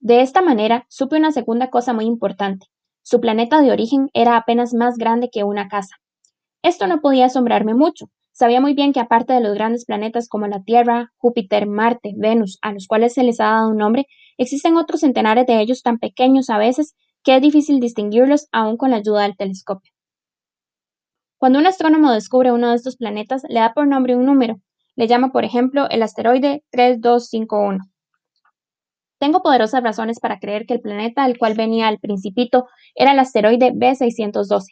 De esta manera, supe una segunda cosa muy importante. Su planeta de origen era apenas más grande que una casa. Esto no podía asombrarme mucho. Sabía muy bien que aparte de los grandes planetas como la Tierra, Júpiter, Marte, Venus, a los cuales se les ha dado un nombre, existen otros centenares de ellos tan pequeños a veces que es difícil distinguirlos aún con la ayuda del telescopio. Cuando un astrónomo descubre uno de estos planetas, le da por nombre un número. Le llama, por ejemplo, el asteroide 3251. Tengo poderosas razones para creer que el planeta al cual venía el principito era el asteroide B612.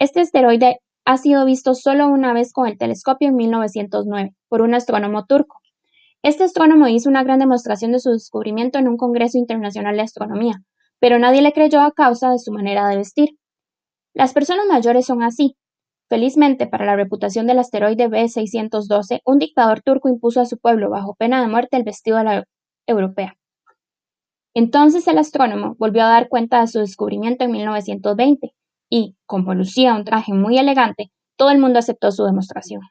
Este asteroide ha sido visto solo una vez con el telescopio en 1909 por un astrónomo turco. Este astrónomo hizo una gran demostración de su descubrimiento en un Congreso Internacional de Astronomía, pero nadie le creyó a causa de su manera de vestir. Las personas mayores son así. Felizmente para la reputación del asteroide B612, un dictador turco impuso a su pueblo bajo pena de muerte el vestido de la europea. Entonces el astrónomo volvió a dar cuenta de su descubrimiento en 1920 y, como lucía un traje muy elegante, todo el mundo aceptó su demostración.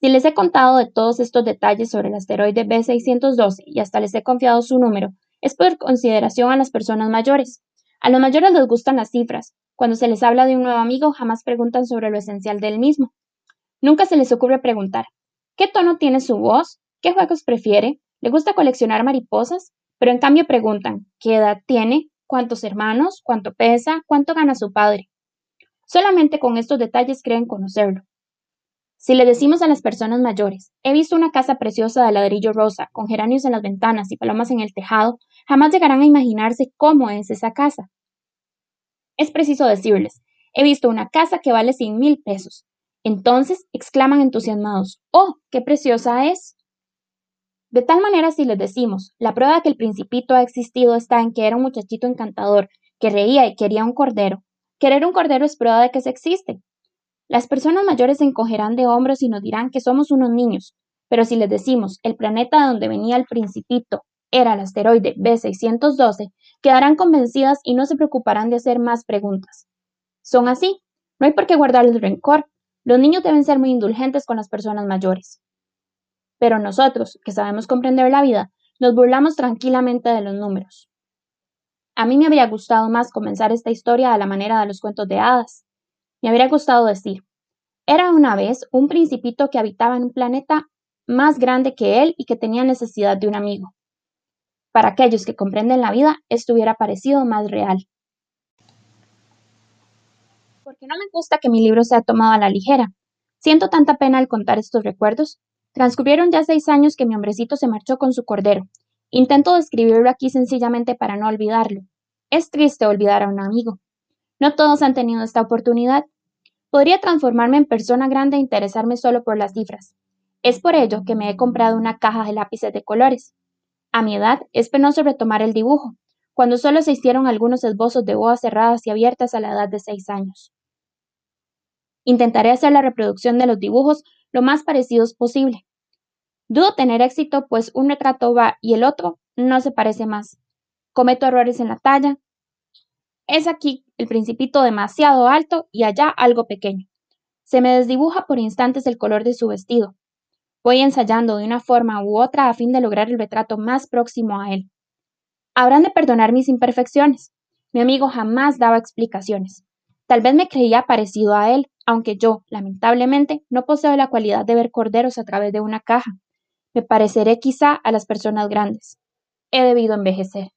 Si les he contado de todos estos detalles sobre el asteroide B612 y hasta les he confiado su número, es por consideración a las personas mayores. A los mayores les gustan las cifras. Cuando se les habla de un nuevo amigo, jamás preguntan sobre lo esencial del mismo. Nunca se les ocurre preguntar, ¿qué tono tiene su voz? ¿Qué juegos prefiere? Le gusta coleccionar mariposas, pero en cambio preguntan qué edad tiene, cuántos hermanos, cuánto pesa, cuánto gana su padre. Solamente con estos detalles creen conocerlo. Si le decimos a las personas mayores, he visto una casa preciosa de ladrillo rosa, con geranios en las ventanas y palomas en el tejado, jamás llegarán a imaginarse cómo es esa casa. Es preciso decirles, he visto una casa que vale cien mil pesos. Entonces exclaman entusiasmados, ¡Oh, qué preciosa es! De tal manera si les decimos, la prueba de que el principito ha existido está en que era un muchachito encantador, que reía y quería un cordero. Querer un cordero es prueba de que se existe. Las personas mayores se encogerán de hombros y nos dirán que somos unos niños, pero si les decimos el planeta de donde venía el principito era el asteroide B612, quedarán convencidas y no se preocuparán de hacer más preguntas. Son así, no hay por qué guardarles rencor. Los niños deben ser muy indulgentes con las personas mayores. Pero nosotros, que sabemos comprender la vida, nos burlamos tranquilamente de los números. A mí me habría gustado más comenzar esta historia a la manera de los cuentos de hadas. Me habría gustado decir, era una vez un principito que habitaba en un planeta más grande que él y que tenía necesidad de un amigo. Para aquellos que comprenden la vida, esto hubiera parecido más real. Porque no me gusta que mi libro sea tomado a la ligera. Siento tanta pena al contar estos recuerdos, Transcurrieron ya seis años que mi hombrecito se marchó con su cordero. Intento describirlo aquí sencillamente para no olvidarlo. Es triste olvidar a un amigo. No todos han tenido esta oportunidad. Podría transformarme en persona grande e interesarme solo por las cifras. Es por ello que me he comprado una caja de lápices de colores. A mi edad es penoso retomar el dibujo, cuando solo se hicieron algunos esbozos de boas cerradas y abiertas a la edad de seis años. Intentaré hacer la reproducción de los dibujos lo más parecidos posible. Dudo tener éxito, pues un retrato va y el otro no se parece más. Cometo errores en la talla. Es aquí el principito demasiado alto y allá algo pequeño. Se me desdibuja por instantes el color de su vestido. Voy ensayando de una forma u otra a fin de lograr el retrato más próximo a él. Habrán de perdonar mis imperfecciones. Mi amigo jamás daba explicaciones. Tal vez me creía parecido a él, aunque yo, lamentablemente, no poseo la cualidad de ver corderos a través de una caja. Me pareceré quizá a las personas grandes. He debido envejecer.